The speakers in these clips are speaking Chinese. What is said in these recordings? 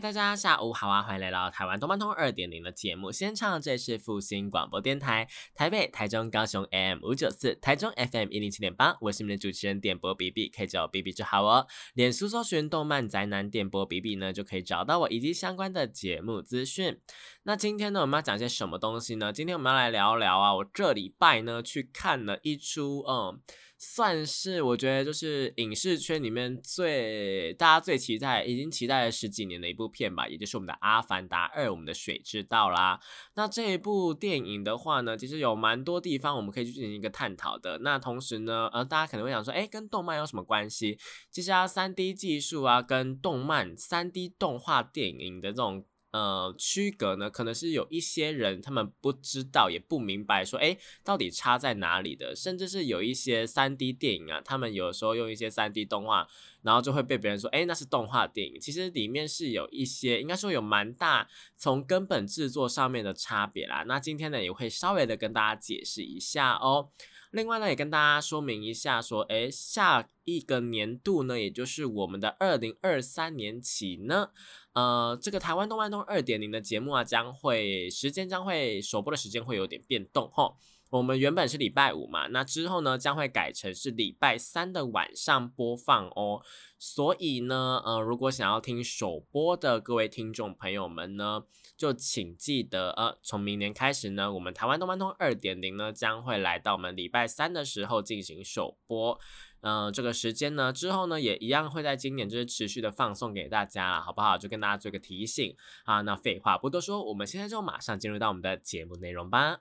大家下午好啊！欢迎来到台湾动漫通二点零的节目现场，这里是复兴广播电台，台北、台中、高雄 AM 五九四，台中 FM 一零七点八，我是你们的主持人点播 B B，可以叫我 B B 就好哦。脸书搜寻动漫宅男点播 B B 呢，就可以找到我以及相关的节目资讯。那今天呢，我们要讲些什么东西呢？今天我们要来聊聊啊，我这礼拜呢去看了一出，嗯。算是我觉得就是影视圈里面最大家最期待，已经期待了十几年的一部片吧，也就是我们的《阿凡达二》，我们的水之道啦。那这一部电影的话呢，其实有蛮多地方我们可以去进行一个探讨的。那同时呢，呃，大家可能会想说，哎，跟动漫有什么关系？其实啊，三 D 技术啊，跟动漫、三 D 动画电影的这种。呃，区隔呢，可能是有一些人他们不知道，也不明白，说，哎，到底差在哪里的？甚至是有一些三 D 电影啊，他们有时候用一些三 D 动画，然后就会被别人说，哎，那是动画电影。其实里面是有一些，应该说有蛮大从根本制作上面的差别啦。那今天呢，也会稍微的跟大家解释一下哦。另外呢，也跟大家说明一下，说，诶，下一个年度呢，也就是我们的二零二三年起呢。呃，这个台湾动漫通二点零的节目啊，将会时间将会首播的时间会有点变动哈。我们原本是礼拜五嘛，那之后呢将会改成是礼拜三的晚上播放哦。所以呢，呃，如果想要听首播的各位听众朋友们呢，就请记得，呃，从明年开始呢，我们台湾动漫通二点零呢将会来到我们礼拜三的时候进行首播。嗯，这个时间呢，之后呢，也一样会在今年就是持续的放送给大家了，好不好？就跟大家做个提醒啊。那废话不多说，我们现在就马上进入到我们的节目内容吧。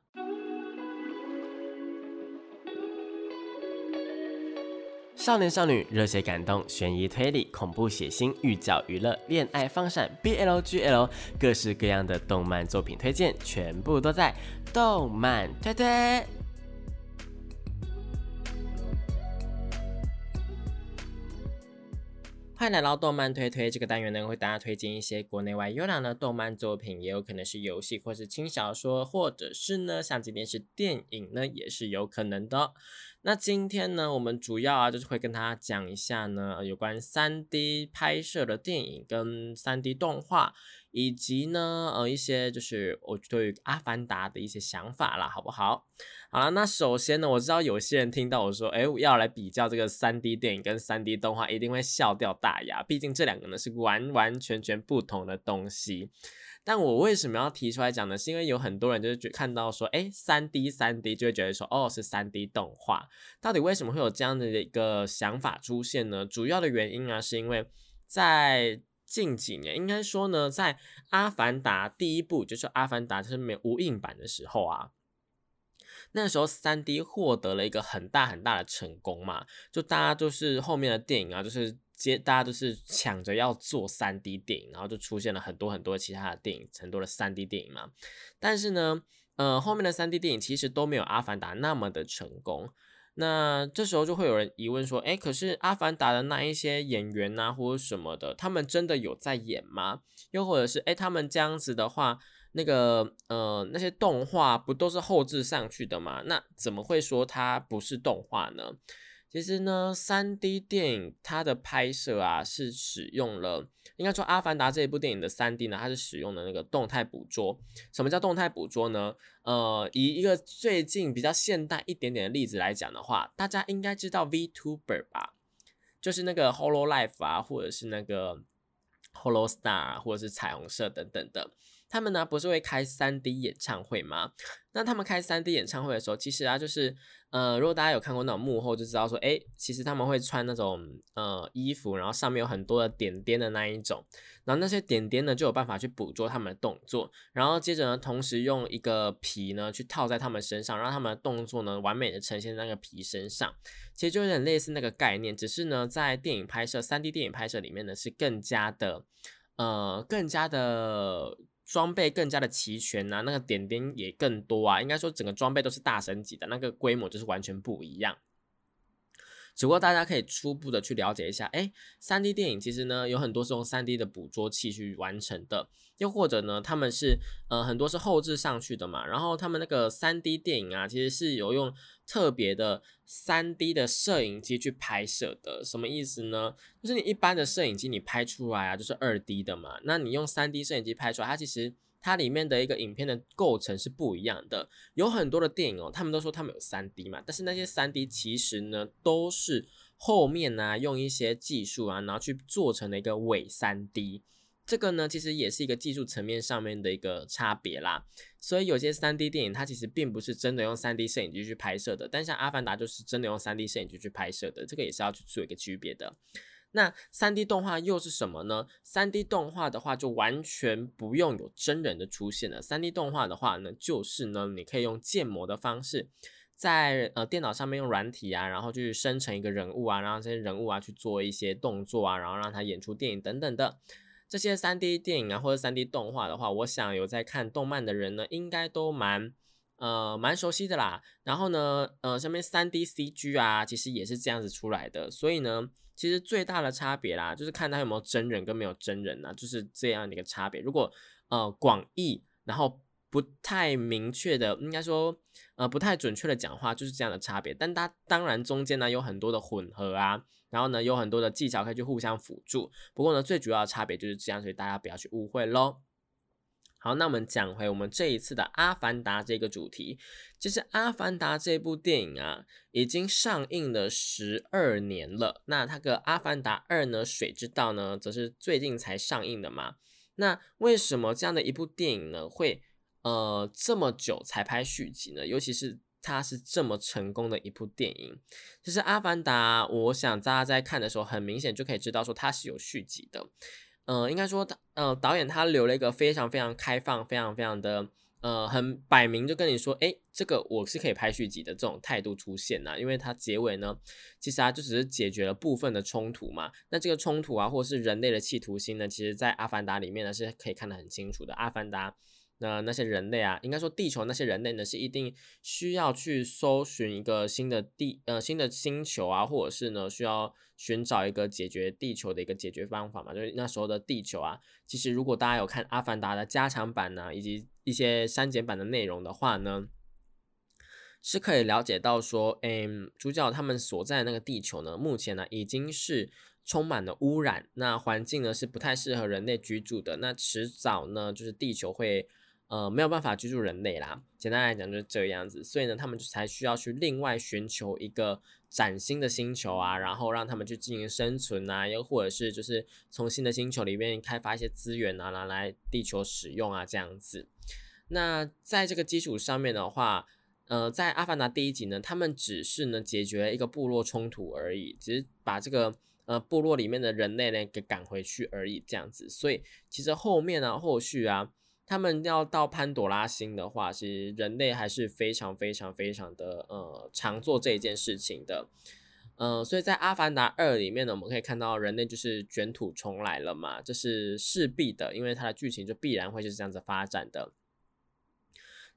少年少女、热血感动、悬疑推理、恐怖血腥、御教娱乐、恋爱放闪、BLGL，各式各样的动漫作品推荐，全部都在动漫推推。欢迎来到动漫推推这个单元呢，会大家推荐一些国内外优良的动漫作品，也有可能是游戏或是轻小说，或者是呢，像今天是电影呢，也是有可能的。那今天呢，我们主要啊，就是会跟大家讲一下呢，有关三 D 拍摄的电影跟三 D 动画。以及呢，呃，一些就是我对于《阿凡达》的一些想法啦，好不好？好了，那首先呢，我知道有些人听到我说，哎，要来比较这个三 D 电影跟三 D 动画，一定会笑掉大牙，毕竟这两个呢是完完全全不同的东西。但我为什么要提出来讲呢？是因为有很多人就是觉看到说，哎，三 D 三 D 就会觉得说，哦，是三 D 动画。到底为什么会有这样的一个想法出现呢？主要的原因啊，是因为在近几年应该说呢，在《阿凡达》第一部就是《阿凡达》就是没无印版的时候啊，那时候三 D 获得了一个很大很大的成功嘛，就大家就是后面的电影啊，就是接大家都是抢着要做三 D 电影，然后就出现了很多很多其他的电影，很多的三 D 电影嘛。但是呢，呃，后面的三 D 电影其实都没有《阿凡达》那么的成功。那这时候就会有人疑问说，哎，可是《阿凡达》的那一些演员呐，或者什么的，他们真的有在演吗？又或者是，哎，他们这样子的话，那个，呃，那些动画不都是后置上去的吗？那怎么会说它不是动画呢？其实呢，三 D 电影它的拍摄啊，是使用了，应该说《阿凡达》这一部电影的三 D 呢，它是使用的那个动态捕捉。什么叫动态捕捉呢？呃，以一个最近比较现代一点点的例子来讲的话，大家应该知道 VTuber 吧？就是那个 Holo Life 啊，或者是那个 Holo Star，或者是彩虹社等等的。他们呢不是会开三 D 演唱会吗？那他们开三 D 演唱会的时候，其实啊就是，呃，如果大家有看过那种幕后，就知道说，哎，其实他们会穿那种呃衣服，然后上面有很多的点点的那一种，然后那些点点呢就有办法去捕捉他们的动作，然后接着呢，同时用一个皮呢去套在他们身上，让他们的动作呢完美的呈现在那个皮身上，其实就有点类似那个概念，只是呢在电影拍摄三 D 电影拍摄里面呢是更加的，呃，更加的。装备更加的齐全啊，那个点点也更多啊，应该说整个装备都是大神级的，那个规模就是完全不一样。只不过大家可以初步的去了解一下，哎，三 D 电影其实呢有很多是用三 D 的捕捉器去完成的，又或者呢他们是呃很多是后置上去的嘛，然后他们那个三 D 电影啊，其实是有用特别的三 D 的摄影机去拍摄的，什么意思呢？就是你一般的摄影机你拍出来啊，就是二 D 的嘛，那你用三 D 摄影机拍出来，它其实。它里面的一个影片的构成是不一样的，有很多的电影哦，他们都说他们有三 D 嘛，但是那些三 D 其实呢都是后面呢用一些技术啊，然后去做成了一个伪三 D，这个呢其实也是一个技术层面上面的一个差别啦。所以有些三 D 电影它其实并不是真的用三 D 摄影机去拍摄的，但像《阿凡达》就是真的用三 D 摄影机去拍摄的，这个也是要去做一个区别的。那三 D 动画又是什么呢？三 D 动画的话，就完全不用有真人的出现了。三 D 动画的话呢，就是呢，你可以用建模的方式，在呃电脑上面用软体啊，然后去生成一个人物啊，然后这些人物啊去做一些动作啊，然后让他演出电影等等的。这些三 D 电影啊，或者三 D 动画的话，我想有在看动漫的人呢，应该都蛮呃蛮熟悉的啦。然后呢，呃，上面三 D CG 啊，其实也是这样子出来的，所以呢。其实最大的差别啦，就是看他有没有真人跟没有真人呐，就是这样的一个差别。如果呃广义，然后不太明确的，应该说呃不太准确的讲话，就是这样的差别。但它当然中间呢有很多的混合啊，然后呢有很多的技巧可以去互相辅助。不过呢最主要的差别就是这样，所以大家不要去误会喽。好，那我们讲回我们这一次的《阿凡达》这个主题，其实《阿凡达》这部电影啊，已经上映了十二年了。那它个《阿凡达二》呢，《水之道》呢，则是最近才上映的嘛。那为什么这样的一部电影呢，会呃这么久才拍续集呢？尤其是它是这么成功的一部电影，其实《阿凡达》，我想大家在看的时候，很明显就可以知道说它是有续集的。嗯，应该说他，呃，导演他留了一个非常非常开放、非常非常的，呃，很摆明就跟你说，哎，这个我是可以拍续集的这种态度出现呐，因为它结尾呢，其实啊就只是解决了部分的冲突嘛，那这个冲突啊，或是人类的企图心呢，其实在《阿凡达》里面呢是可以看得很清楚的，《阿凡达》。那那些人类啊，应该说地球那些人类呢，是一定需要去搜寻一个新的地呃新的星球啊，或者是呢需要寻找一个解决地球的一个解决方法嘛。就是那时候的地球啊，其实如果大家有看《阿凡达》的加强版呢，以及一些删减版的内容的话呢，是可以了解到说，嗯，主角他们所在那个地球呢，目前呢已经是充满了污染，那环境呢是不太适合人类居住的。那迟早呢，就是地球会。呃，没有办法居住人类啦。简单来讲就是这个样子，所以呢，他们才需要去另外寻求一个崭新的星球啊，然后让他们去进行生存啊，又或者是就是从新的星球里面开发一些资源啊，拿来地球使用啊，这样子。那在这个基础上面的话，呃，在《阿凡达》第一集呢，他们只是呢解决一个部落冲突而已，只是把这个呃部落里面的人类呢给赶回去而已，这样子。所以其实后面呢，后续啊。他们要到潘朵拉星的话，其实人类还是非常非常非常的呃常做这一件事情的，呃，所以在《阿凡达二》里面呢，我们可以看到人类就是卷土重来了嘛，这是势必的，因为它的剧情就必然会是这样子发展的。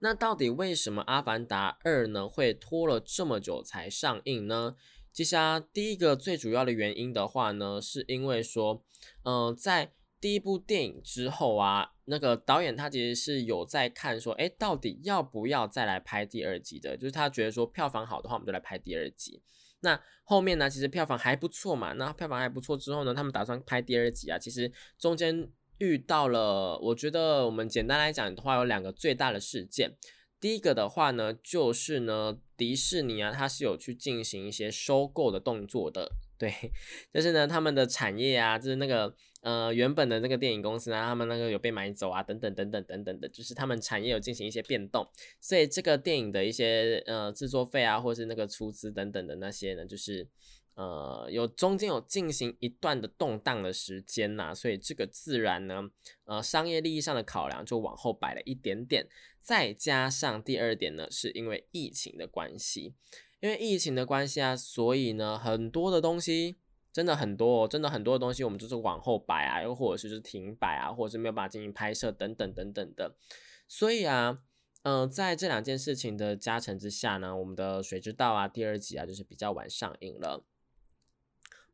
那到底为什么《阿凡达二》呢会拖了这么久才上映呢？其实啊，第一个最主要的原因的话呢，是因为说，嗯，在第一部电影之后啊。那个导演他其实是有在看说，哎，到底要不要再来拍第二集的？就是他觉得说票房好的话，我们就来拍第二集。那后面呢，其实票房还不错嘛。那票房还不错之后呢，他们打算拍第二集啊。其实中间遇到了，我觉得我们简单来讲的话，有两个最大的事件。第一个的话呢，就是呢，迪士尼啊，它是有去进行一些收购的动作的。对，就是呢，他们的产业啊，就是那个。呃，原本的那个电影公司呢，他们那个有被买走啊，等等等等等等的，就是他们产业有进行一些变动，所以这个电影的一些呃制作费啊，或是那个出资等等的那些呢，就是呃有中间有进行一段的动荡的时间呐，所以这个自然呢，呃商业利益上的考量就往后摆了一点点，再加上第二点呢，是因为疫情的关系，因为疫情的关系啊，所以呢很多的东西。真的很多，真的很多的东西，我们就是往后摆啊，又或者是就是停摆啊，或者是没有办法进行拍摄等等等等的。所以啊，嗯，在这两件事情的加成之下呢，我们的《水之道》啊第二集啊就是比较晚上映了。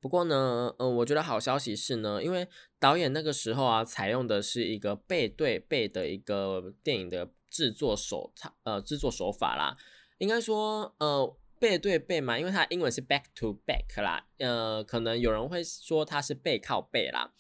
不过呢，嗯，我觉得好消息是呢，因为导演那个时候啊，采用的是一个背对背的一个电影的制作手，呃，制作手法啦。应该说，呃，背对背嘛，因为它英文是 back to back 啦，呃，可能有人会说它是背靠背啦，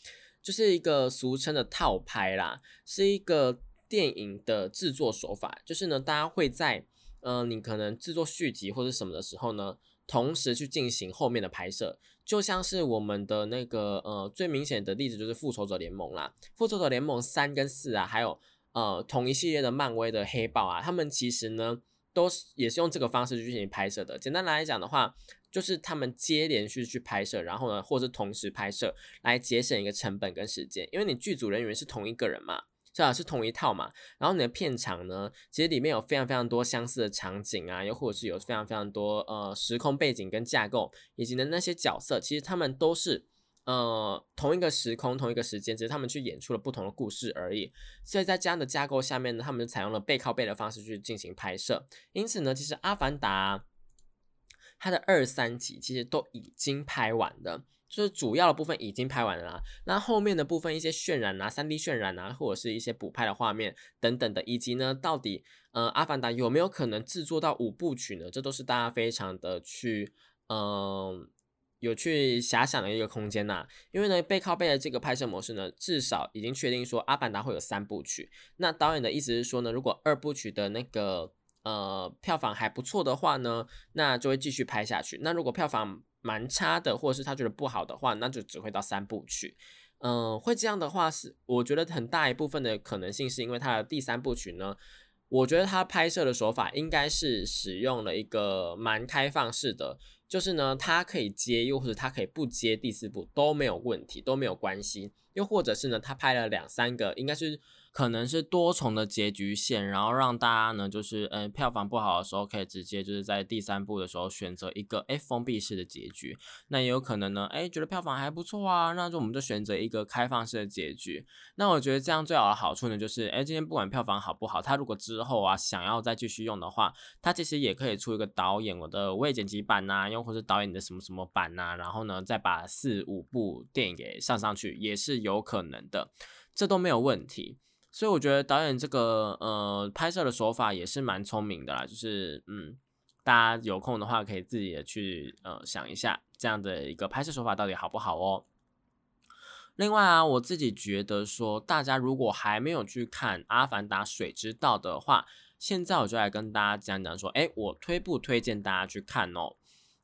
就是一个俗称的套拍啦，是一个电影的制作手法，就是呢，大家会在，呃，你可能制作续集或者什么的时候呢。同时去进行后面的拍摄，就像是我们的那个呃最明显的例子就是复仇者联盟啦，复仇者联盟三跟四啊，还有呃同一系列的漫威的黑豹啊，他们其实呢都是也是用这个方式去进行拍摄的。简单来讲的话，就是他们接连续去拍摄，然后呢或是同时拍摄，来节省一个成本跟时间，因为你剧组人员是同一个人嘛。是吧，是同一套嘛。然后你的片场呢，其实里面有非常非常多相似的场景啊，又或者是有非常非常多呃时空背景跟架构，以及的那些角色，其实他们都是呃同一个时空、同一个时间，只是他们去演出了不同的故事而已。所以在这样的架构下面呢，他们采用了背靠背的方式去进行拍摄。因此呢，其实《阿凡达》它的二三集其实都已经拍完了。就是主要的部分已经拍完了啦，那后面的部分一些渲染啊、三 D 渲染啊，或者是一些补拍的画面等等的，以及呢，到底呃《阿凡达》有没有可能制作到五部曲呢？这都是大家非常的去嗯有去遐想的一个空间呐。因为呢，背靠背的这个拍摄模式呢，至少已经确定说《阿凡达》会有三部曲。那导演的意思是说呢，如果二部曲的那个呃票房还不错的话呢，那就会继续拍下去。那如果票房蛮差的，或者是他觉得不好的话，那就只会到三部曲。嗯，会这样的话是，我觉得很大一部分的可能性是因为他的第三部曲呢，我觉得他拍摄的手法应该是使用了一个蛮开放式的，就是呢，他可以接，又或者他可以不接第四部都没有问题，都没有关系。又或者是呢，他拍了两三个，应该是。可能是多重的结局线，然后让大家呢，就是呃票房不好的时候，可以直接就是在第三部的时候选择一个哎封闭式的结局。那也有可能呢，哎觉得票房还不错啊，那就我们就选择一个开放式的结局。那我觉得这样最好的好处呢，就是哎今天不管票房好不好，他如果之后啊想要再继续用的话，他其实也可以出一个导演我的未剪辑版呐，又或是导演的什么什么版呐，然后呢再把四五部电影给上上去，也是有可能的，这都没有问题。所以我觉得导演这个呃拍摄的手法也是蛮聪明的啦，就是嗯，大家有空的话可以自己的去呃想一下这样的一个拍摄手法到底好不好哦。另外啊，我自己觉得说，大家如果还没有去看《阿凡达：水之道》的话，现在我就来跟大家讲讲说，哎，我推不推荐大家去看哦？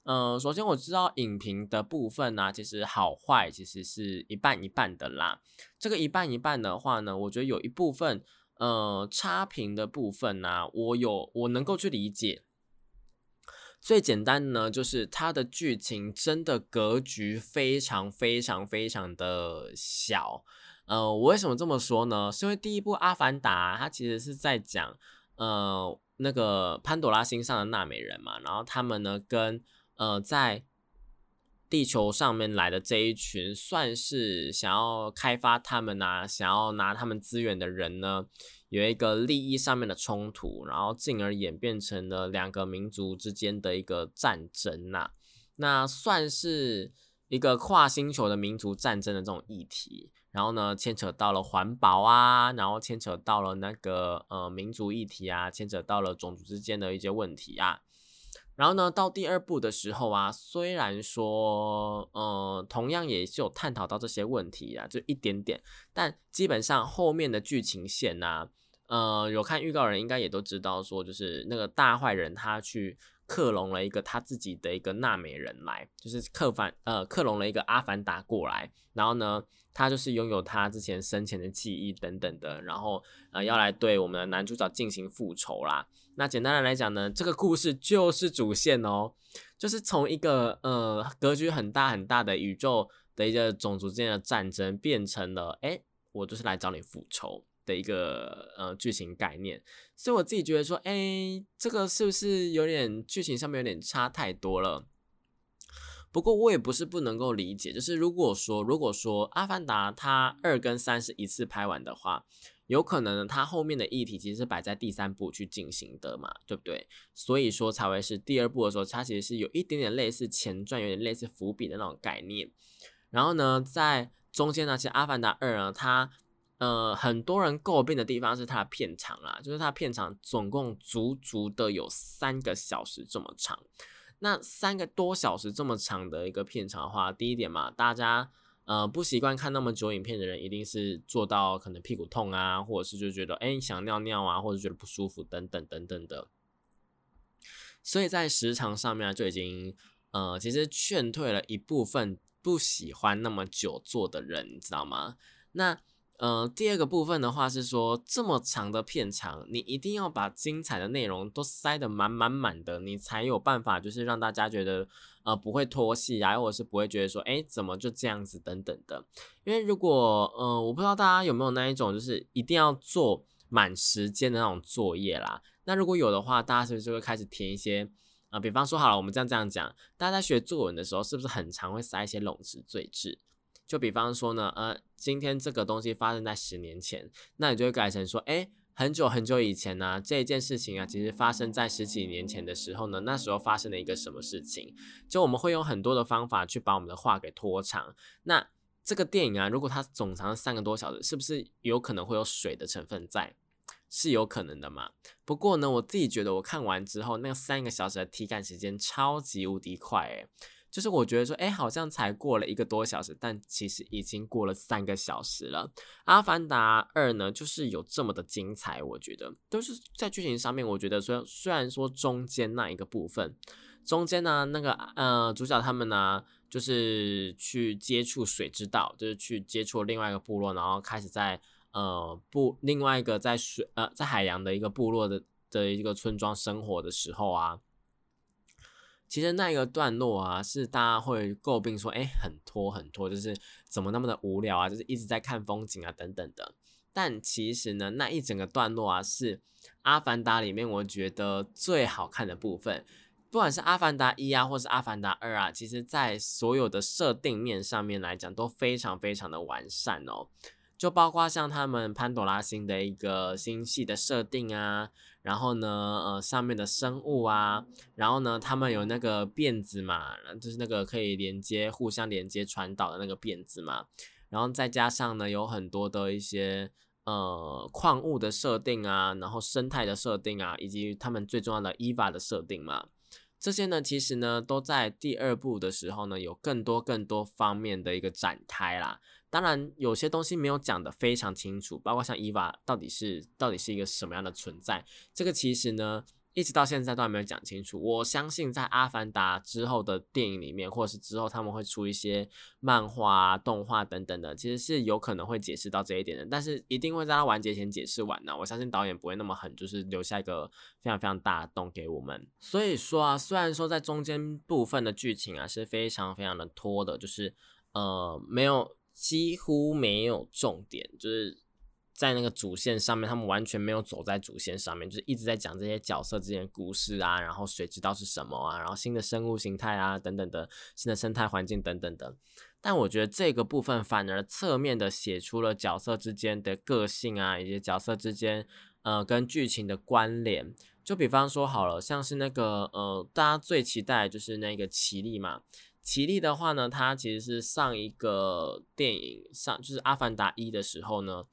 嗯，首先我知道影评的部分呢，其实好坏其实是一半一半的啦。这个一半一半的话呢，我觉得有一部分，呃，差评的部分呢，我有我能够去理解。最简单呢，就是它的剧情真的格局非常非常非常的小。呃，我为什么这么说呢？是因为第一部《阿凡达》它其实是在讲，呃，那个潘多拉星上的纳美人嘛，然后他们呢跟呃，在地球上面来的这一群，算是想要开发他们啊，想要拿他们资源的人呢，有一个利益上面的冲突，然后进而演变成了两个民族之间的一个战争呐。那算是一个跨星球的民族战争的这种议题，然后呢，牵扯到了环保啊，然后牵扯到了那个呃民族议题啊，牵扯到了种族之间的一些问题啊。然后呢，到第二部的时候啊，虽然说，呃，同样也是有探讨到这些问题啊，就一点点，但基本上后面的剧情线呐，呃，有看预告人应该也都知道，说就是那个大坏人他去克隆了一个他自己的一个纳美人来，就是克凡呃克隆了一个阿凡达过来，然后呢，他就是拥有他之前生前的记忆等等的，然后呃要来对我们的男主角进行复仇啦。那简单的来讲呢，这个故事就是主线哦，就是从一个呃格局很大很大的宇宙的一个种族之间的战争，变成了哎，我就是来找你复仇的一个呃剧情概念。所以我自己觉得说，哎，这个是不是有点剧情上面有点差太多了？不过我也不是不能够理解，就是如果说如果说《阿凡达》它二跟三是一次拍完的话。有可能呢它后面的议题其实是摆在第三部去进行的嘛，对不对？所以说才会是第二部的时候，它其实是有一点点类似前传，有点类似伏笔的那种概念。然后呢，在中间呢，其实《阿凡达二》呢，它呃很多人诟病的地方是它的片长啊，就是它片长总共足足的有三个小时这么长。那三个多小时这么长的一个片长的话，第一点嘛，大家呃不习惯看那么久影片的人，一定是做到可能屁股痛啊，或者是就觉得哎想尿尿啊，或者觉得不舒服等等等等的。所以在时长上面就已经呃其实劝退了一部分不喜欢那么久坐的人，你知道吗？那。呃，第二个部分的话是说，这么长的片长，你一定要把精彩的内容都塞得满满满的，你才有办法，就是让大家觉得，呃，不会拖戏啊，或者是不会觉得说，哎，怎么就这样子等等的。因为如果，呃，我不知道大家有没有那一种，就是一定要做满时间的那种作业啦。那如果有的话，大家是不是就会开始填一些，啊，比方说好了，我们这样这样讲，大家在学作文的时候，是不是很常会塞一些冗词赘字？就比方说呢，呃，今天这个东西发生在十年前，那你就会改成说，哎，很久很久以前呢，这件事情啊，其实发生在十几年前的时候呢，那时候发生了一个什么事情？就我们会用很多的方法去把我们的话给拖长。那这个电影啊，如果它总长三个多小时，是不是有可能会有水的成分在？是有可能的嘛？不过呢，我自己觉得我看完之后，那三个小时的体感时间超级无敌快，诶。就是我觉得说，哎，好像才过了一个多小时，但其实已经过了三个小时了。《阿凡达二》呢，就是有这么的精彩，我觉得都是在剧情上面。我觉得说，虽然说中间那一个部分，中间呢，那个呃，主角他们呢，就是去接触水之道，就是去接触另外一个部落，然后开始在呃部另外一个在水呃在海洋的一个部落的的一个村庄生活的时候啊。其实那一个段落啊，是大家会诟病说，哎，很拖很拖，就是怎么那么的无聊啊，就是一直在看风景啊等等的。但其实呢，那一整个段落啊，是《阿凡达》里面我觉得最好看的部分。不管是《阿凡达一》啊，或是《阿凡达二》啊，其实在所有的设定面上面来讲，都非常非常的完善哦。就包括像他们潘朵拉星的一个星系的设定啊。然后呢，呃，上面的生物啊，然后呢，他们有那个辫子嘛，就是那个可以连接、互相连接、传导的那个辫子嘛。然后再加上呢，有很多的一些呃矿物的设定啊，然后生态的设定啊，以及他们最重要的伊娃的设定嘛。这些呢，其实呢，都在第二部的时候呢，有更多更多方面的一个展开啦。当然，有些东西没有讲的非常清楚，包括像伊娃到底是到底是一个什么样的存在，这个其实呢，一直到现在都还没有讲清楚。我相信在《阿凡达》之后的电影里面，或者是之后他们会出一些漫画、动画等等的，其实是有可能会解释到这一点的。但是一定会在它完结前解释完呢。我相信导演不会那么狠，就是留下一个非常非常大的洞给我们。所以说啊，虽然说在中间部分的剧情啊是非常非常的拖的，就是呃没有。几乎没有重点，就是在那个主线上面，他们完全没有走在主线上面，就是一直在讲这些角色之间的故事啊，然后谁知道是什么啊，然后新的生物形态啊，等等的新的生态环境等等的。但我觉得这个部分反而侧面的写出了角色之间的个性啊，以及角色之间呃跟剧情的关联。就比方说好了，像是那个呃大家最期待就是那个奇力嘛。奇力的话呢，他其实是上一个电影上，就是《阿凡达一》的时候呢，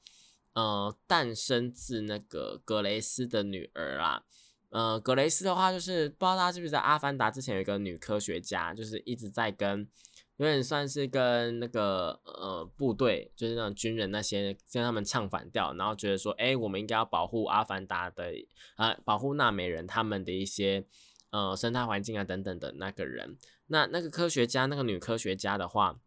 呃，诞生自那个格雷斯的女儿啦。呃，格雷斯的话，就是不知道大家记不记得，《阿凡达》之前有一个女科学家，就是一直在跟，有点算是跟那个呃部队，就是那种军人那些，跟他们唱反调，然后觉得说，哎，我们应该要保护阿凡达的啊，保护纳美人他们的一些呃生态环境啊等等的那个人。那那个科学家，那个女科学家的话，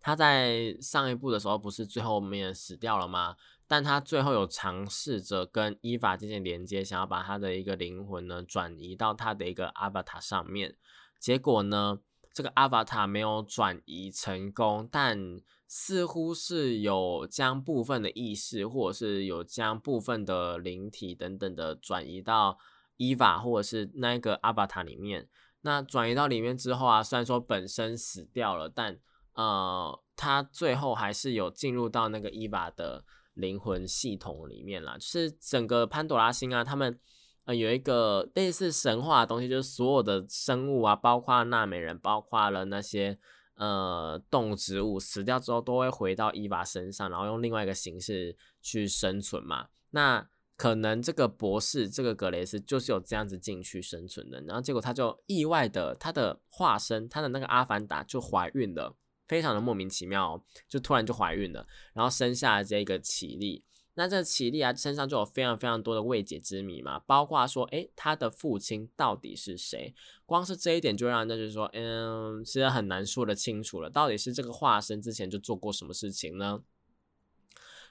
她在上一部的时候不是最后面死掉了吗？但她最后有尝试着跟伊娃进行连接，想要把她的一个灵魂呢转移到她的一个阿巴塔上面。结果呢，这个阿巴塔没有转移成功，但似乎是有将部分的意识，或者是有将部分的灵体等等的转移到伊娃或者是那个阿巴塔里面。那转移到里面之后啊，虽然说本身死掉了，但呃，他最后还是有进入到那个伊娃的灵魂系统里面啦，就是整个潘多拉星啊，他们呃有一个类似神话的东西，就是所有的生物啊，包括纳美人，包括了那些呃动植物，死掉之后都会回到伊娃身上，然后用另外一个形式去生存嘛。那可能这个博士，这个格雷斯就是有这样子进去生存的，然后结果他就意外的，他的化身，他的那个阿凡达就怀孕了，非常的莫名其妙，就突然就怀孕了，然后生下了这个奇力。那这奇力啊，身上就有非常非常多的未解之谜嘛，包括说，诶，他的父亲到底是谁？光是这一点就让人家就是说，嗯，其实很难说得清楚了，到底是这个化身之前就做过什么事情呢？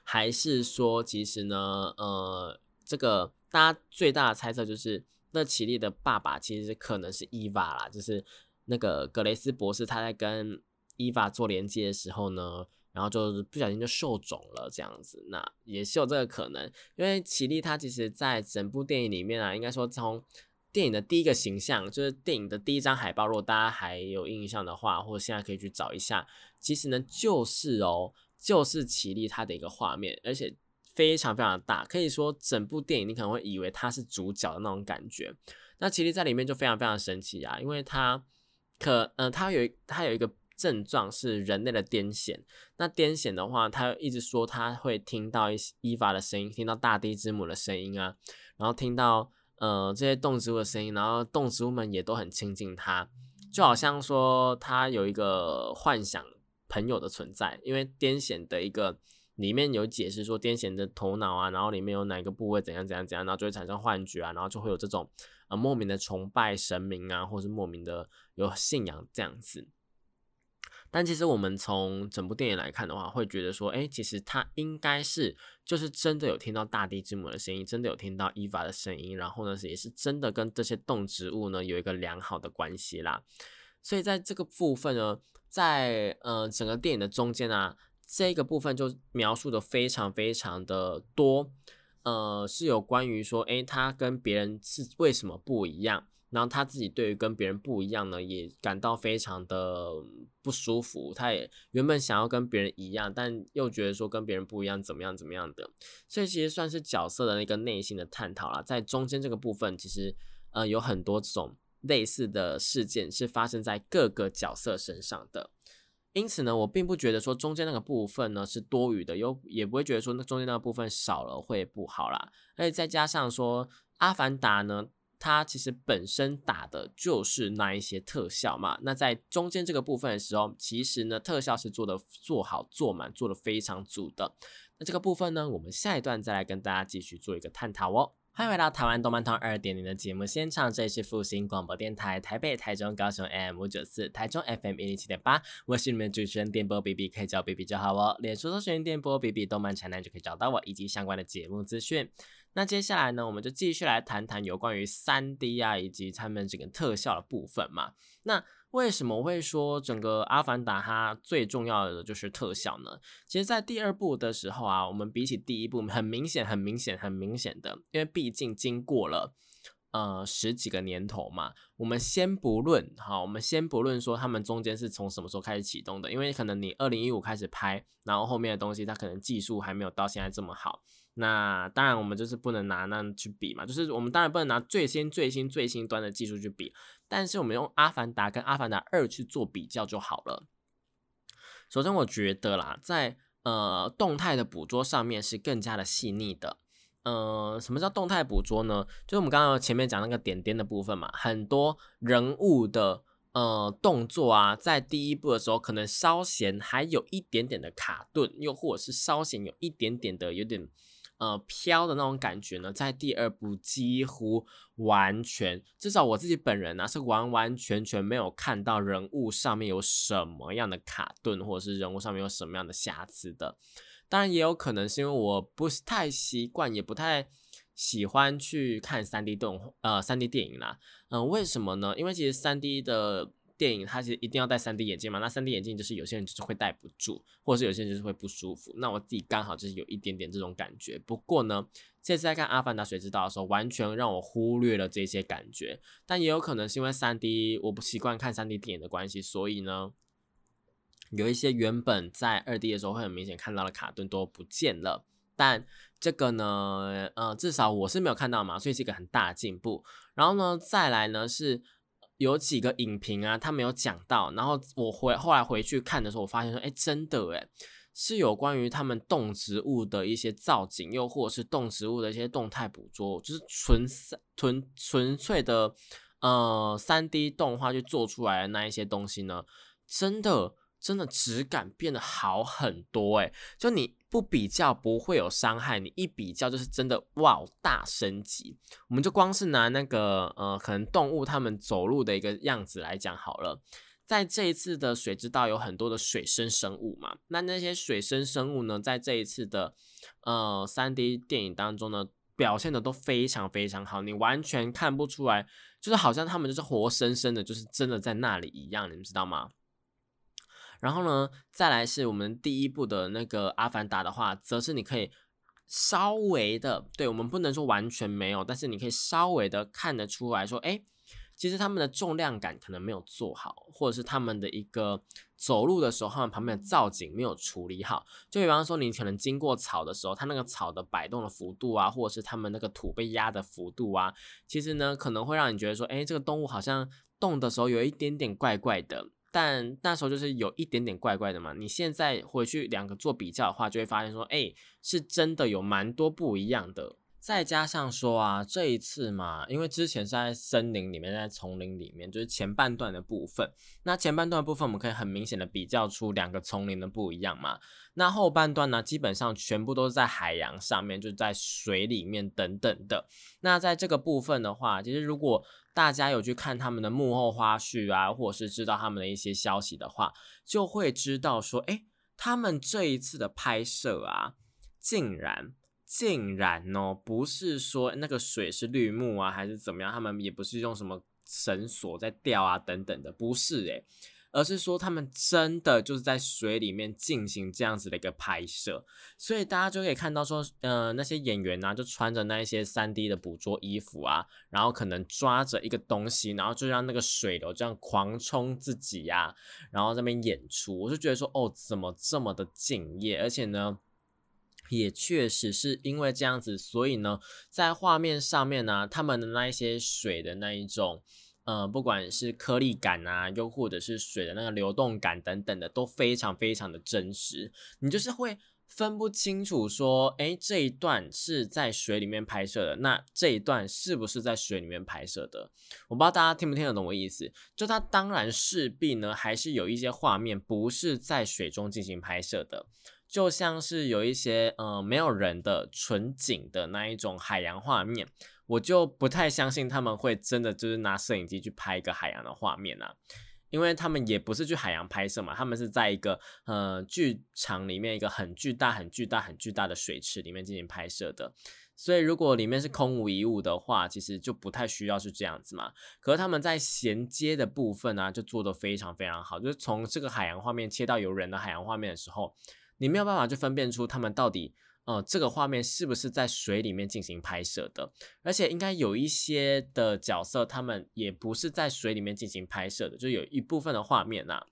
还是说，其实呢，呃，这个大家最大的猜测就是，那奇丽的爸爸其实可能是伊娃啦，就是那个格雷斯博士他在跟伊娃做连接的时候呢，然后就不小心就受肿了这样子，那也是有这个可能，因为奇丽他其实在整部电影里面啊，应该说从电影的第一个形象，就是电影的第一张海报，如果大家还有印象的话，或者现在可以去找一下，其实呢就是哦。就是奇力他的一个画面，而且非常非常大，可以说整部电影你可能会以为他是主角的那种感觉。那奇力在里面就非常非常神奇啊，因为他可呃他有他有一个症状是人类的癫痫。那癫痫的话，他一直说他会听到一伊娃的声音，听到大地之母的声音啊，然后听到呃这些动植物的声音，然后动植物们也都很亲近他，就好像说他有一个幻想。朋友的存在，因为癫痫的一个里面有解释说，癫痫的头脑啊，然后里面有哪个部位怎样怎样怎样，然后就会产生幻觉啊，然后就会有这种呃莫名的崇拜神明啊，或是莫名的有信仰这样子。但其实我们从整部电影来看的话，会觉得说，哎，其实他应该是就是真的有听到大地之母的声音，真的有听到伊娃的声音，然后呢，也是真的跟这些动植物呢有一个良好的关系啦。所以在这个部分呢。在呃整个电影的中间啊，这个部分就描述的非常非常的多，呃是有关于说，诶，他跟别人是为什么不一样，然后他自己对于跟别人不一样呢，也感到非常的不舒服，他也原本想要跟别人一样，但又觉得说跟别人不一样怎么样怎么样的，所以其实算是角色的那个内心的探讨啦，在中间这个部分，其实呃有很多这种。类似的事件是发生在各个角色身上的，因此呢，我并不觉得说中间那个部分呢是多余的，又也不会觉得说那中间那个部分少了会不好啦。而且再加上说，阿凡达呢，它其实本身打的就是那一些特效嘛。那在中间这个部分的时候，其实呢，特效是做的做好做满，做的非常足的。那这个部分呢，我们下一段再来跟大家继续做一个探讨哦。欢迎回到台湾动漫通二点零的节目现场，这里是复兴广播电台台北、台中、高雄 M 五九四，台中 FM 一零七点八，我是你们主持人电波 B B，可以叫 B B 就好哦。脸书搜寻电波 B B 动漫城南就可以找到我以及相关的节目资讯。那接下来呢，我们就继续来谈谈有关于三 D 啊以及他们这个特效的部分嘛。那为什么会说整个《阿凡达》它最重要的就是特效呢？其实，在第二部的时候啊，我们比起第一部，很明显、很明显、很明显的，因为毕竟经过了呃十几个年头嘛。我们先不论，好，我们先不论说他们中间是从什么时候开始启动的，因为可能你二零一五开始拍，然后后面的东西它可能技术还没有到现在这么好。那当然，我们就是不能拿那去比嘛，就是我们当然不能拿最新、最新、最新端的技术去比。但是我们用《阿凡达》跟《阿凡达二》去做比较就好了。首先，我觉得啦，在呃动态的捕捉上面是更加的细腻的。呃，什么叫动态捕捉呢？就是我们刚刚前面讲那个点点的部分嘛，很多人物的呃动作啊，在第一步的时候可能稍显还有一点点的卡顿，又或者是稍显有一点点的有点。呃，飘的那种感觉呢，在第二部几乎完全，至少我自己本人呢，是完完全全没有看到人物上面有什么样的卡顿，或者是人物上面有什么样的瑕疵的。当然，也有可能是因为我不是太习惯，也不太喜欢去看三 D 动呃三 D 电影啦。嗯，为什么呢？因为其实三 D 的。电影它其实一定要戴三 D 眼镜嘛？那三 D 眼镜就是有些人就是会戴不住，或者是有些人就是会不舒服。那我自己刚好就是有一点点这种感觉。不过呢，这次在看《阿凡达：水之道》的时候，完全让我忽略了这些感觉。但也有可能是因为三 D 我不习惯看三 D 电影的关系，所以呢，有一些原本在二 D 的时候会很明显看到的卡顿都不见了。但这个呢，呃，至少我是没有看到嘛，所以是一个很大的进步。然后呢，再来呢是有几个影评啊，他没有讲到，然后我回后来回去看的时候，我发现说，哎，真的哎。是有关于他们动植物的一些造景，又或者是动植物的一些动态捕捉，就是纯纯纯粹的呃三 D 动画去做出来的那一些东西呢，真的真的质感变得好很多诶，就你不比较不会有伤害，你一比较就是真的哇大升级。我们就光是拿那个呃可能动物它们走路的一个样子来讲好了。在这一次的水之道有很多的水生生物嘛？那那些水生生物呢，在这一次的呃三 D 电影当中呢，表现的都非常非常好，你完全看不出来，就是好像他们就是活生生的，就是真的在那里一样，你们知道吗？然后呢，再来是我们第一部的那个阿凡达的话，则是你可以稍微的，对我们不能说完全没有，但是你可以稍微的看得出来说，哎。其实他们的重量感可能没有做好，或者是他们的一个走路的时候，他们旁边的造景没有处理好。就比方说，你可能经过草的时候，它那个草的摆动的幅度啊，或者是他们那个土被压的幅度啊，其实呢可能会让你觉得说，哎，这个动物好像动的时候有一点点怪怪的。但那时候就是有一点点怪怪的嘛。你现在回去两个做比较的话，就会发现说，哎，是真的有蛮多不一样的。再加上说啊，这一次嘛，因为之前是在森林里面，在丛林里面，就是前半段的部分。那前半段的部分，我们可以很明显的比较出两个丛林的不一样嘛。那后半段呢，基本上全部都是在海洋上面，就是在水里面等等的。那在这个部分的话，其实如果大家有去看他们的幕后花絮啊，或者是知道他们的一些消息的话，就会知道说，哎，他们这一次的拍摄啊，竟然。竟然哦，不是说那个水是绿幕啊，还是怎么样？他们也不是用什么绳索在吊啊，等等的，不是诶，而是说他们真的就是在水里面进行这样子的一个拍摄，所以大家就可以看到说，呃，那些演员呢，就穿着那一些三 D 的捕捉衣服啊，然后可能抓着一个东西，然后就让那个水流这样狂冲自己呀，然后这边演出，我就觉得说，哦，怎么这么的敬业，而且呢。也确实是因为这样子，所以呢，在画面上面呢，他们的那一些水的那一种，呃，不管是颗粒感啊，又或者是水的那个流动感等等的，都非常非常的真实。你就是会分不清楚说，哎，这一段是在水里面拍摄的，那这一段是不是在水里面拍摄的？我不知道大家听不听得懂我意思。就它当然势必呢，还是有一些画面不是在水中进行拍摄的。就像是有一些呃没有人的纯景的那一种海洋画面，我就不太相信他们会真的就是拿摄影机去拍一个海洋的画面啊，因为他们也不是去海洋拍摄嘛，他们是在一个呃剧场里面一个很巨大、很巨大、很巨大的水池里面进行拍摄的，所以如果里面是空无一物的话，其实就不太需要是这样子嘛。可是他们在衔接的部分呢，就做得非常非常好，就是从这个海洋画面切到有人的海洋画面的时候。你没有办法去分辨出他们到底，呃，这个画面是不是在水里面进行拍摄的，而且应该有一些的角色，他们也不是在水里面进行拍摄的，就有一部分的画面呐。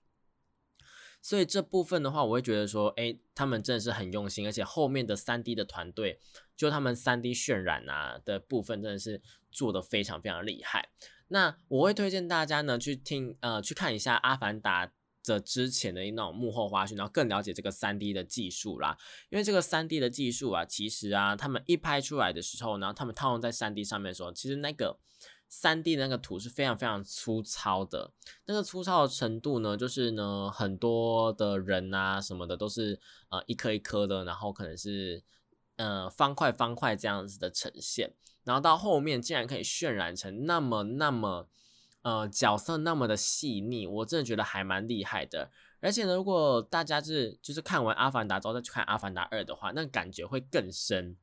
所以这部分的话，我会觉得说，哎，他们真的是很用心，而且后面的三 D 的团队，就他们三 D 渲染啊的部分，真的是做的非常非常厉害。那我会推荐大家呢去听，呃，去看一下《阿凡达》。的之前的那种幕后花絮，然后更了解这个三 D 的技术啦。因为这个三 D 的技术啊，其实啊，他们一拍出来的时候，然后他们套用在三 D 上面的时候，其实那个三 D 那个图是非常非常粗糙的。那个粗糙的程度呢，就是呢，很多的人啊什么的都是呃一颗一颗的，然后可能是呃方块方块这样子的呈现，然后到后面竟然可以渲染成那么那么。呃，角色那么的细腻，我真的觉得还蛮厉害的。而且呢，如果大家是就是看完《阿凡达》之后再去看《阿凡达二》的话，那感觉会更深。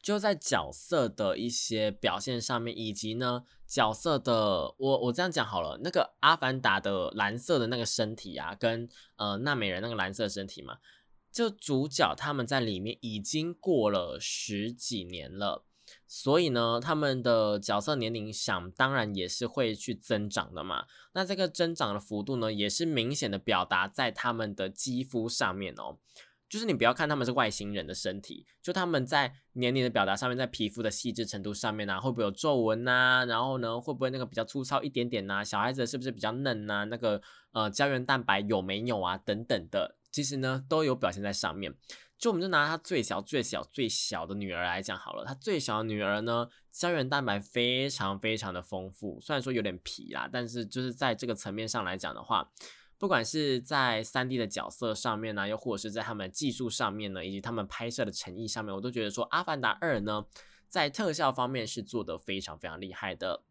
就在角色的一些表现上面，以及呢角色的，我我这样讲好了，那个《阿凡达》的蓝色的那个身体啊，跟呃纳美人那个蓝色身体嘛，就主角他们在里面已经过了十几年了。所以呢，他们的角色年龄想当然也是会去增长的嘛。那这个增长的幅度呢，也是明显的表达在他们的肌肤上面哦。就是你不要看他们是外星人的身体，就他们在年龄的表达上面，在皮肤的细致程度上面呢，会不会有皱纹呐？然后呢，会不会那个比较粗糙一点点呐？小孩子是不是比较嫩呐？那个呃胶原蛋白有没有啊？等等的，其实呢都有表现在上面。就我们就拿她最小、最小、最小的女儿来讲好了，她最小的女儿呢，胶原蛋白非常非常的丰富，虽然说有点皮啦，但是就是在这个层面上来讲的话。不管是在三 D 的角色上面呢，又或者是在他们技术上面呢，以及他们拍摄的诚意上面，我都觉得说《阿凡达二》呢，在特效方面是做的非常非常厉害的。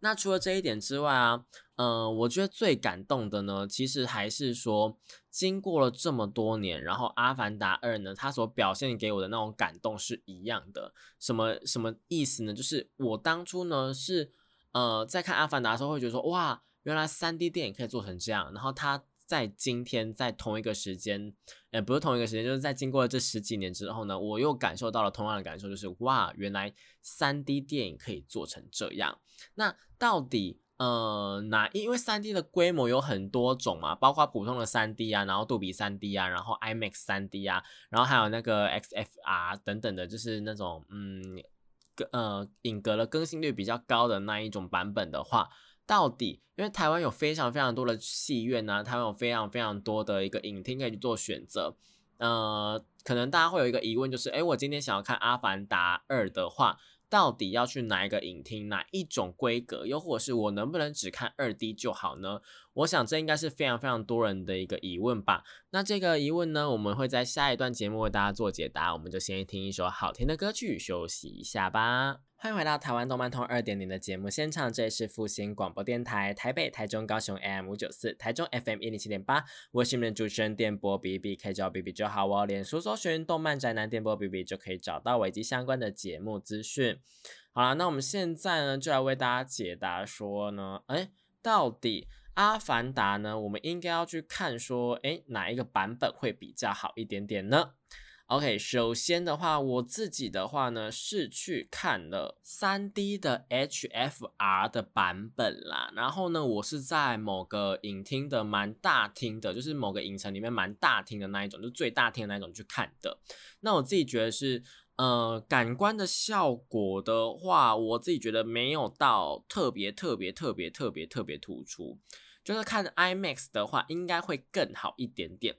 那除了这一点之外啊，嗯，我觉得最感动的呢，其实还是说，经过了这么多年，然后《阿凡达二》呢，它所表现给我的那种感动是一样的。什么什么意思呢？就是我当初呢是呃在看《阿凡达》的时候，会觉得说哇。原来三 D 电影可以做成这样，然后它在今天在同一个时间，呃，不是同一个时间，就是在经过了这十几年之后呢，我又感受到了同样的感受，就是哇，原来三 D 电影可以做成这样。那到底呃哪？因为三 D 的规模有很多种嘛，包括普通的三 D 啊，然后杜比三 D 啊，然后 IMAX 三 D 啊，然后还有那个 XFR 等等的，就是那种嗯，呃，影格的更新率比较高的那一种版本的话。到底，因为台湾有非常非常多的戏院呢，台湾有非常非常多的一个影厅可以去做选择。呃，可能大家会有一个疑问，就是，哎，我今天想要看《阿凡达二》的话。到底要去哪一个影厅，哪一种规格，又或者是我能不能只看二 D 就好呢？我想这应该是非常非常多人的一个疑问吧。那这个疑问呢，我们会在下一段节目为大家做解答。我们就先听一首好听的歌曲，休息一下吧。欢迎回到台湾动漫通二点零的节目现场，这里是复兴广播电台台北、台中、高雄 AM 五九四，台中 FM 一零七点八。我是你们的主持人电波 B B，可以叫 B B 就好哦。脸书搜寻动漫宅男电波 B B 就可以找到我以及相关的节目资讯。好了，那我们现在呢，就来为大家解答说呢，哎，到底《阿凡达》呢，我们应该要去看说，哎，哪一个版本会比较好一点点呢？OK，首先的话，我自己的话呢是去看了三 D 的 HFR 的版本啦，然后呢，我是在某个影厅的蛮大厅的，就是某个影城里面蛮大厅的那一种，就最大厅的那一种去看的。那我自己觉得是，呃，感官的效果的话，我自己觉得没有到特别特别特别特别特别突出，就是看 IMAX 的话，应该会更好一点点。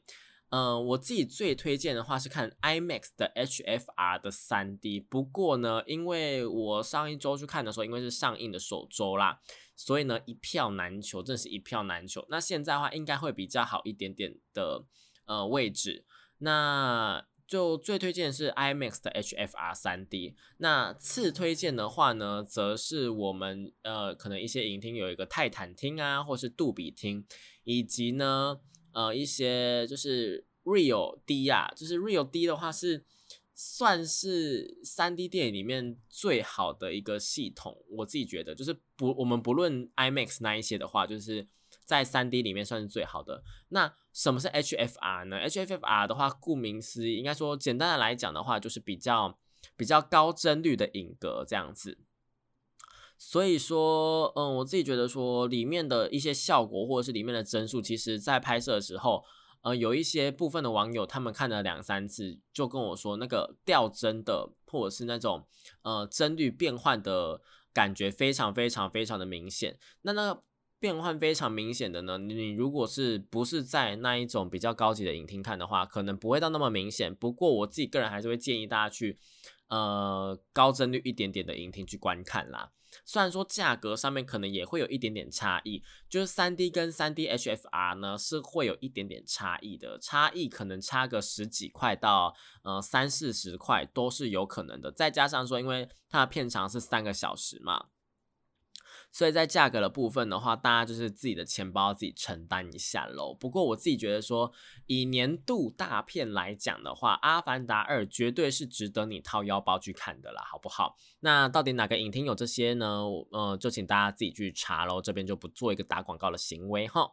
嗯，我自己最推荐的话是看 IMAX 的 HFR 的三 D。不过呢，因为我上一周去看的时候，因为是上映的首周啦，所以呢一票难求，真是一票难求。那现在的话，应该会比较好一点点的呃位置。那就最推荐是 IMAX 的 HFR 三 D。那次推荐的话呢，则是我们呃可能一些影厅有一个泰坦厅啊，或是杜比厅，以及呢。呃，一些就是 Real D 啊，就是 Real D 的话是算是三 D 电影里面最好的一个系统，我自己觉得就是不，我们不论 IMAX 那一些的话，就是在三 D 里面算是最好的。那什么是 HFR 呢？HFR 的话，顾名思义，应该说简单的来讲的话，就是比较比较高帧率的影格这样子。所以说，嗯，我自己觉得说里面的一些效果或者是里面的帧数，其实在拍摄的时候，呃，有一些部分的网友他们看了两三次，就跟我说那个掉帧的或者是那种呃帧率变换的感觉非常非常非常的明显。那那个变换非常明显的呢，你如果是不是在那一种比较高级的影厅看的话，可能不会到那么明显。不过我自己个人还是会建议大家去呃高帧率一点点的影厅去观看啦。虽然说价格上面可能也会有一点点差异，就是三 D 跟三 D HFR 呢是会有一点点差异的，差异可能差个十几块到呃三四十块都是有可能的。再加上说，因为它的片长是三个小时嘛。所以在价格的部分的话，大家就是自己的钱包自己承担一下喽。不过我自己觉得说，以年度大片来讲的话，《阿凡达二》绝对是值得你掏腰包去看的啦，好不好？那到底哪个影厅有这些呢？呃，就请大家自己去查喽，这边就不做一个打广告的行为哈。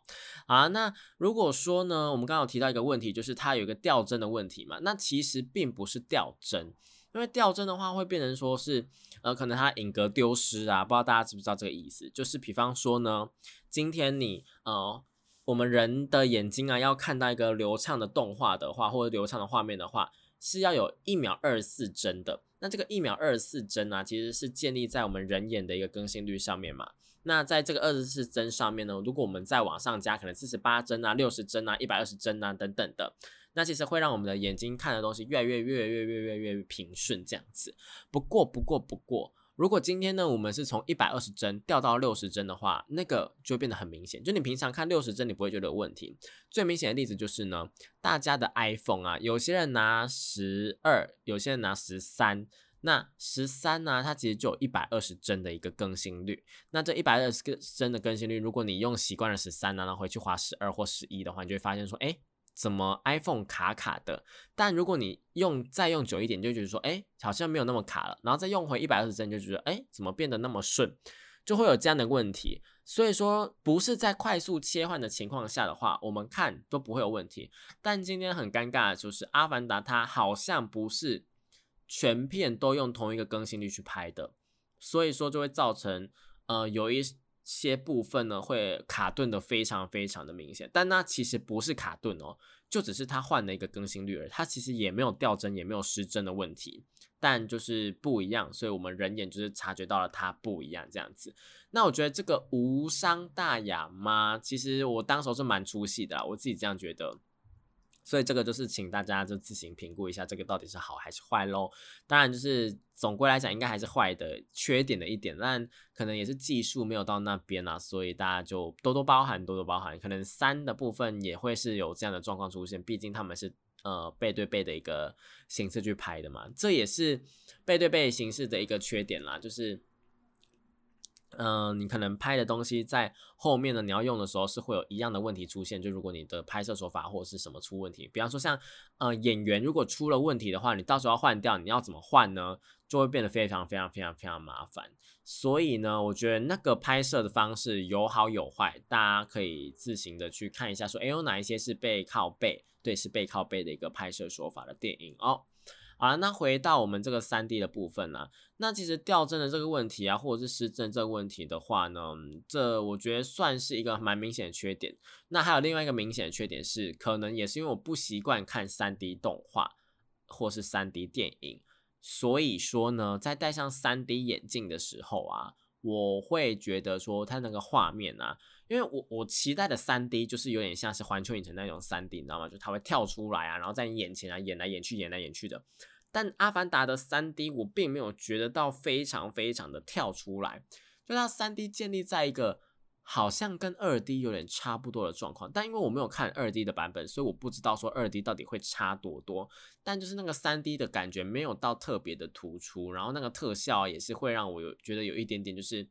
好，那如果说呢，我们刚刚提到一个问题，就是它有一个掉帧的问题嘛，那其实并不是掉帧。因为掉帧的话，会变成说是，呃，可能它影格丢失啊，不知道大家知不知道这个意思？就是比方说呢，今天你，呃，我们人的眼睛啊，要看到一个流畅的动画的话，或者流畅的画面的话，是要有一秒二十四帧的。那这个一秒二十四帧啊，其实是建立在我们人眼的一个更新率上面嘛。那在这个二十四帧上面呢，如果我们再往上加，可能四十八帧啊、六十帧啊、一百二十帧啊等等的，那其实会让我们的眼睛看的东西越来越越越越越越平顺这样子。不过不过不过，如果今天呢，我们是从一百二十帧掉到六十帧的话，那个就变得很明显。就你平常看六十帧，你不会觉得有问题。最明显的例子就是呢，大家的 iPhone 啊，有些人拿十二，有些人拿十三。那十三呢？它其实就有一百二十帧的一个更新率。那这一百二十个帧的更新率，如果你用习惯了十三呢，然后回去划十二或十一的话，你就会发现说，哎，怎么 iPhone 卡卡的？但如果你用再用久一点，就觉得说，哎，好像没有那么卡了。然后再用回一百二十帧，就觉得，哎，怎么变得那么顺？就会有这样的问题。所以说，不是在快速切换的情况下的话，我们看都不会有问题。但今天很尴尬的就是，《阿凡达》它好像不是。全片都用同一个更新率去拍的，所以说就会造成呃有一些部分呢会卡顿的非常非常的明显，但那其实不是卡顿哦，就只是它换了一个更新率而已，它其实也没有掉帧也没有失帧的问题，但就是不一样，所以我们人眼就是察觉到了它不一样这样子。那我觉得这个无伤大雅吗？其实我当时候是蛮出戏的，我自己这样觉得。所以这个就是请大家就自行评估一下，这个到底是好还是坏喽。当然，就是总归来讲，应该还是坏的，缺点的一点，但可能也是技术没有到那边啊，所以大家就多多包涵，多多包涵。可能三的部分也会是有这样的状况出现，毕竟他们是呃背对背的一个形式去拍的嘛，这也是背对背形式的一个缺点啦，就是。嗯，你可能拍的东西在后面呢，你要用的时候是会有一样的问题出现。就如果你的拍摄手法或者是什么出问题，比方说像呃演员如果出了问题的话，你到时候要换掉，你要怎么换呢？就会变得非常非常非常非常麻烦。所以呢，我觉得那个拍摄的方式有好有坏，大家可以自行的去看一下，说哎有哪一些是背靠背，对，是背靠背的一个拍摄手法的电影哦。好了，那回到我们这个三 D 的部分呢，那其实掉帧的这个问题啊，或者是失帧这个问题的话呢，这我觉得算是一个蛮明显的缺点。那还有另外一个明显的缺点是，可能也是因为我不习惯看三 D 动画或是三 D 电影，所以说呢，在戴上三 D 眼镜的时候啊，我会觉得说它那个画面啊，因为我我期待的三 D 就是有点像是环球影城那种三 D，你知道吗？就它会跳出来啊，然后在你眼前啊演来演去，演来演去的。但阿凡达的三 D 我并没有觉得到非常非常的跳出来，就它三 D 建立在一个好像跟二 D 有点差不多的状况，但因为我没有看二 D 的版本，所以我不知道说二 D 到底会差多多。但就是那个三 D 的感觉没有到特别的突出，然后那个特效也是会让我有觉得有一点点就是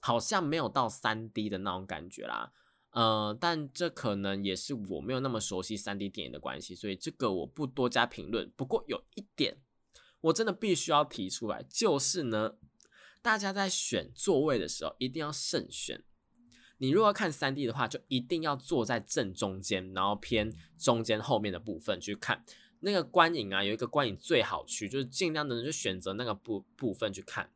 好像没有到三 D 的那种感觉啦。呃，但这可能也是我没有那么熟悉三 D 电影的关系，所以这个我不多加评论。不过有一点，我真的必须要提出来，就是呢，大家在选座位的时候一定要慎选。你如果看三 D 的话，就一定要坐在正中间，然后偏中间后面的部分去看那个观影啊，有一个观影最好区，就是尽量的就选择那个部部分去看。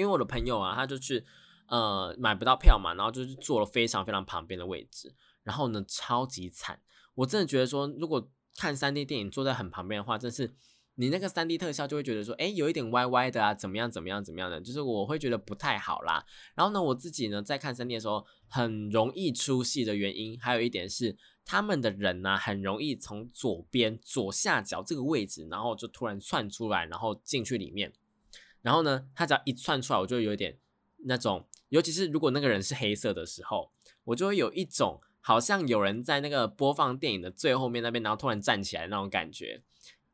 因为我的朋友啊，他就去。呃，买不到票嘛，然后就是坐了非常非常旁边的位置，然后呢，超级惨。我真的觉得说，如果看三 D 电影坐在很旁边的话，真是你那个三 D 特效就会觉得说，哎，有一点歪歪的啊，怎么样怎么样怎么样的，就是我会觉得不太好啦。然后呢，我自己呢在看三 D 的时候很容易出戏的原因，还有一点是他们的人呢很容易从左边左下角这个位置，然后就突然窜出来，然后进去里面。然后呢，他只要一窜出来，我就有点那种。尤其是如果那个人是黑色的时候，我就会有一种好像有人在那个播放电影的最后面那边，然后突然站起来那种感觉。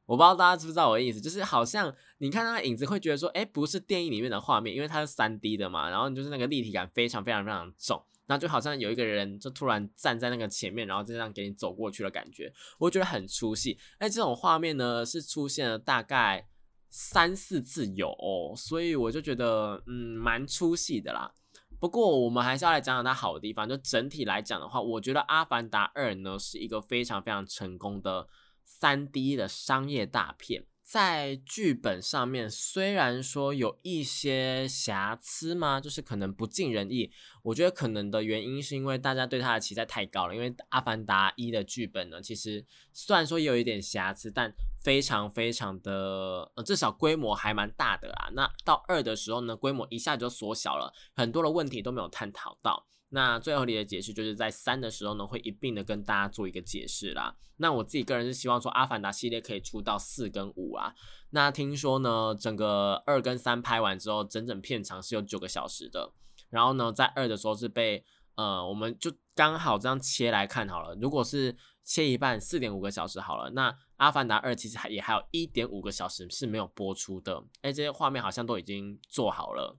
我不知道大家知不知道我的意思，就是好像你看那个影子会觉得说，哎，不是电影里面的画面，因为它是三 D 的嘛，然后就是那个立体感非常非常非常重，然后就好像有一个人就突然站在那个前面，然后就这样给你走过去的感觉，我觉得很出戏。哎，这种画面呢是出现了大概三四次有，所以我就觉得嗯蛮出戏的啦。不过，我们还是要来讲讲它好的地方。就整体来讲的话，我觉得《阿凡达二》呢是一个非常非常成功的三 D 的商业大片。在剧本上面，虽然说有一些瑕疵嘛，就是可能不尽人意。我觉得可能的原因是因为大家对它的期待太高了。因为《阿凡达一》的剧本呢，其实虽然说也有一点瑕疵，但非常非常的，呃，至少规模还蛮大的啦。那到二的时候呢，规模一下就缩小了，很多的问题都没有探讨到。那最合理的解释就是在三的时候呢，会一并的跟大家做一个解释啦。那我自己个人是希望说，阿凡达系列可以出到四跟五啊。那听说呢，整个二跟三拍完之后，整整片长是有九个小时的。然后呢，在二的时候是被呃，我们就刚好这样切来看好了。如果是切一半，四点五个小时好了。那阿凡达二其实还也还有一点五个小时是没有播出的。哎，这些画面好像都已经做好了。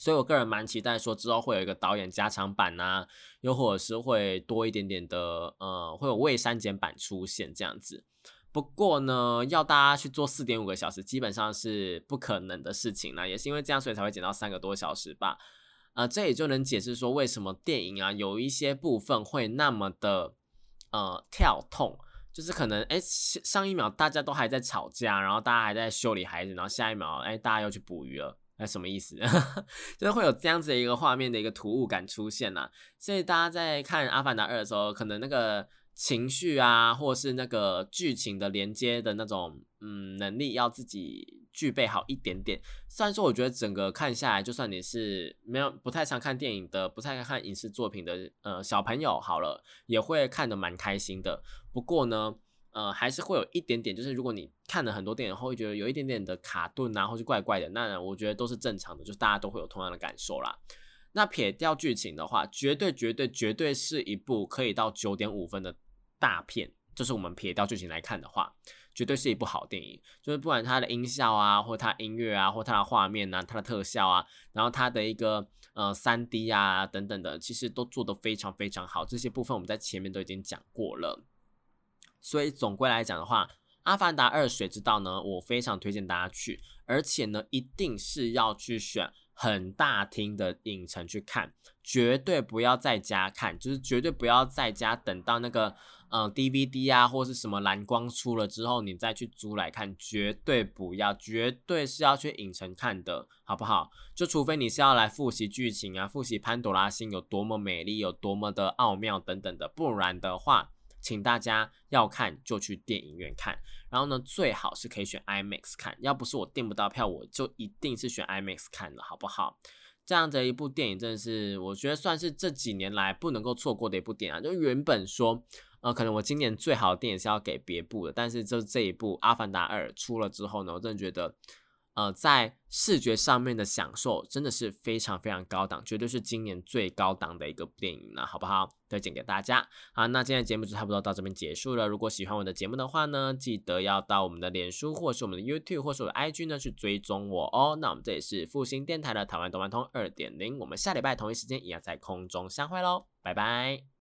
所以，我个人蛮期待说之后会有一个导演加长版呐，又或者是会多一点点的，呃，会有未删减版出现这样子。不过呢，要大家去做四点五个小时，基本上是不可能的事情啦。也是因为这样，所以才会减到三个多小时吧。呃，这也就能解释说为什么电影啊有一些部分会那么的呃跳痛，就是可能哎上一秒大家都还在吵架，然后大家还在修理孩子，然后下一秒哎大家又去捕鱼了。那什么意思？就是会有这样子的一个画面的一个突兀感出现呐，所以大家在看《阿凡达二》的时候，可能那个情绪啊，或是那个剧情的连接的那种嗯能力，要自己具备好一点点。虽然说，我觉得整个看下来，就算你是没有不太常看电影的，不太看影视作品的呃小朋友，好了，也会看得蛮开心的。不过呢。呃，还是会有一点点，就是如果你看了很多电影后，会觉得有一点点的卡顿啊，或是怪怪的，那我觉得都是正常的，就是大家都会有同样的感受啦。那撇掉剧情的话，绝对绝对绝对是一部可以到九点五分的大片，就是我们撇掉剧情来看的话，绝对是一部好电影。就是不管它的音效啊，或它音乐啊，或它的画面啊，它的特效啊，然后它的一个呃三 D 啊等等的，其实都做得非常非常好。这些部分我们在前面都已经讲过了。所以总归来讲的话，《阿凡达二：水之道》呢，我非常推荐大家去，而且呢，一定是要去选很大厅的影城去看，绝对不要在家看，就是绝对不要在家等到那个嗯 DVD 啊或是什么蓝光出了之后，你再去租来看，绝对不要，绝对是要去影城看的，好不好？就除非你是要来复习剧情啊，复习潘多拉星有多么美丽，有多么的奥妙等等的，不然的话。请大家要看就去电影院看，然后呢，最好是可以选 IMAX 看。要不是我订不到票，我就一定是选 IMAX 看了，好不好？这样的一部电影真的是，我觉得算是这几年来不能够错过的一部电影。就原本说，呃，可能我今年最好的电影是要给别部的，但是就这一部《阿凡达二》出了之后呢，我真的觉得。呃，在视觉上面的享受真的是非常非常高档，绝对是今年最高档的一个电影了，好不好？推荐给大家。好，那今天的节目就差不多到这边结束了。如果喜欢我的节目的话呢，记得要到我们的脸书或是我们的 YouTube 或是我的 IG 呢去追踪我哦。那我们这里是复兴电台的台湾动漫通二点零，我们下礼拜同一时间一样在空中相会喽，拜拜。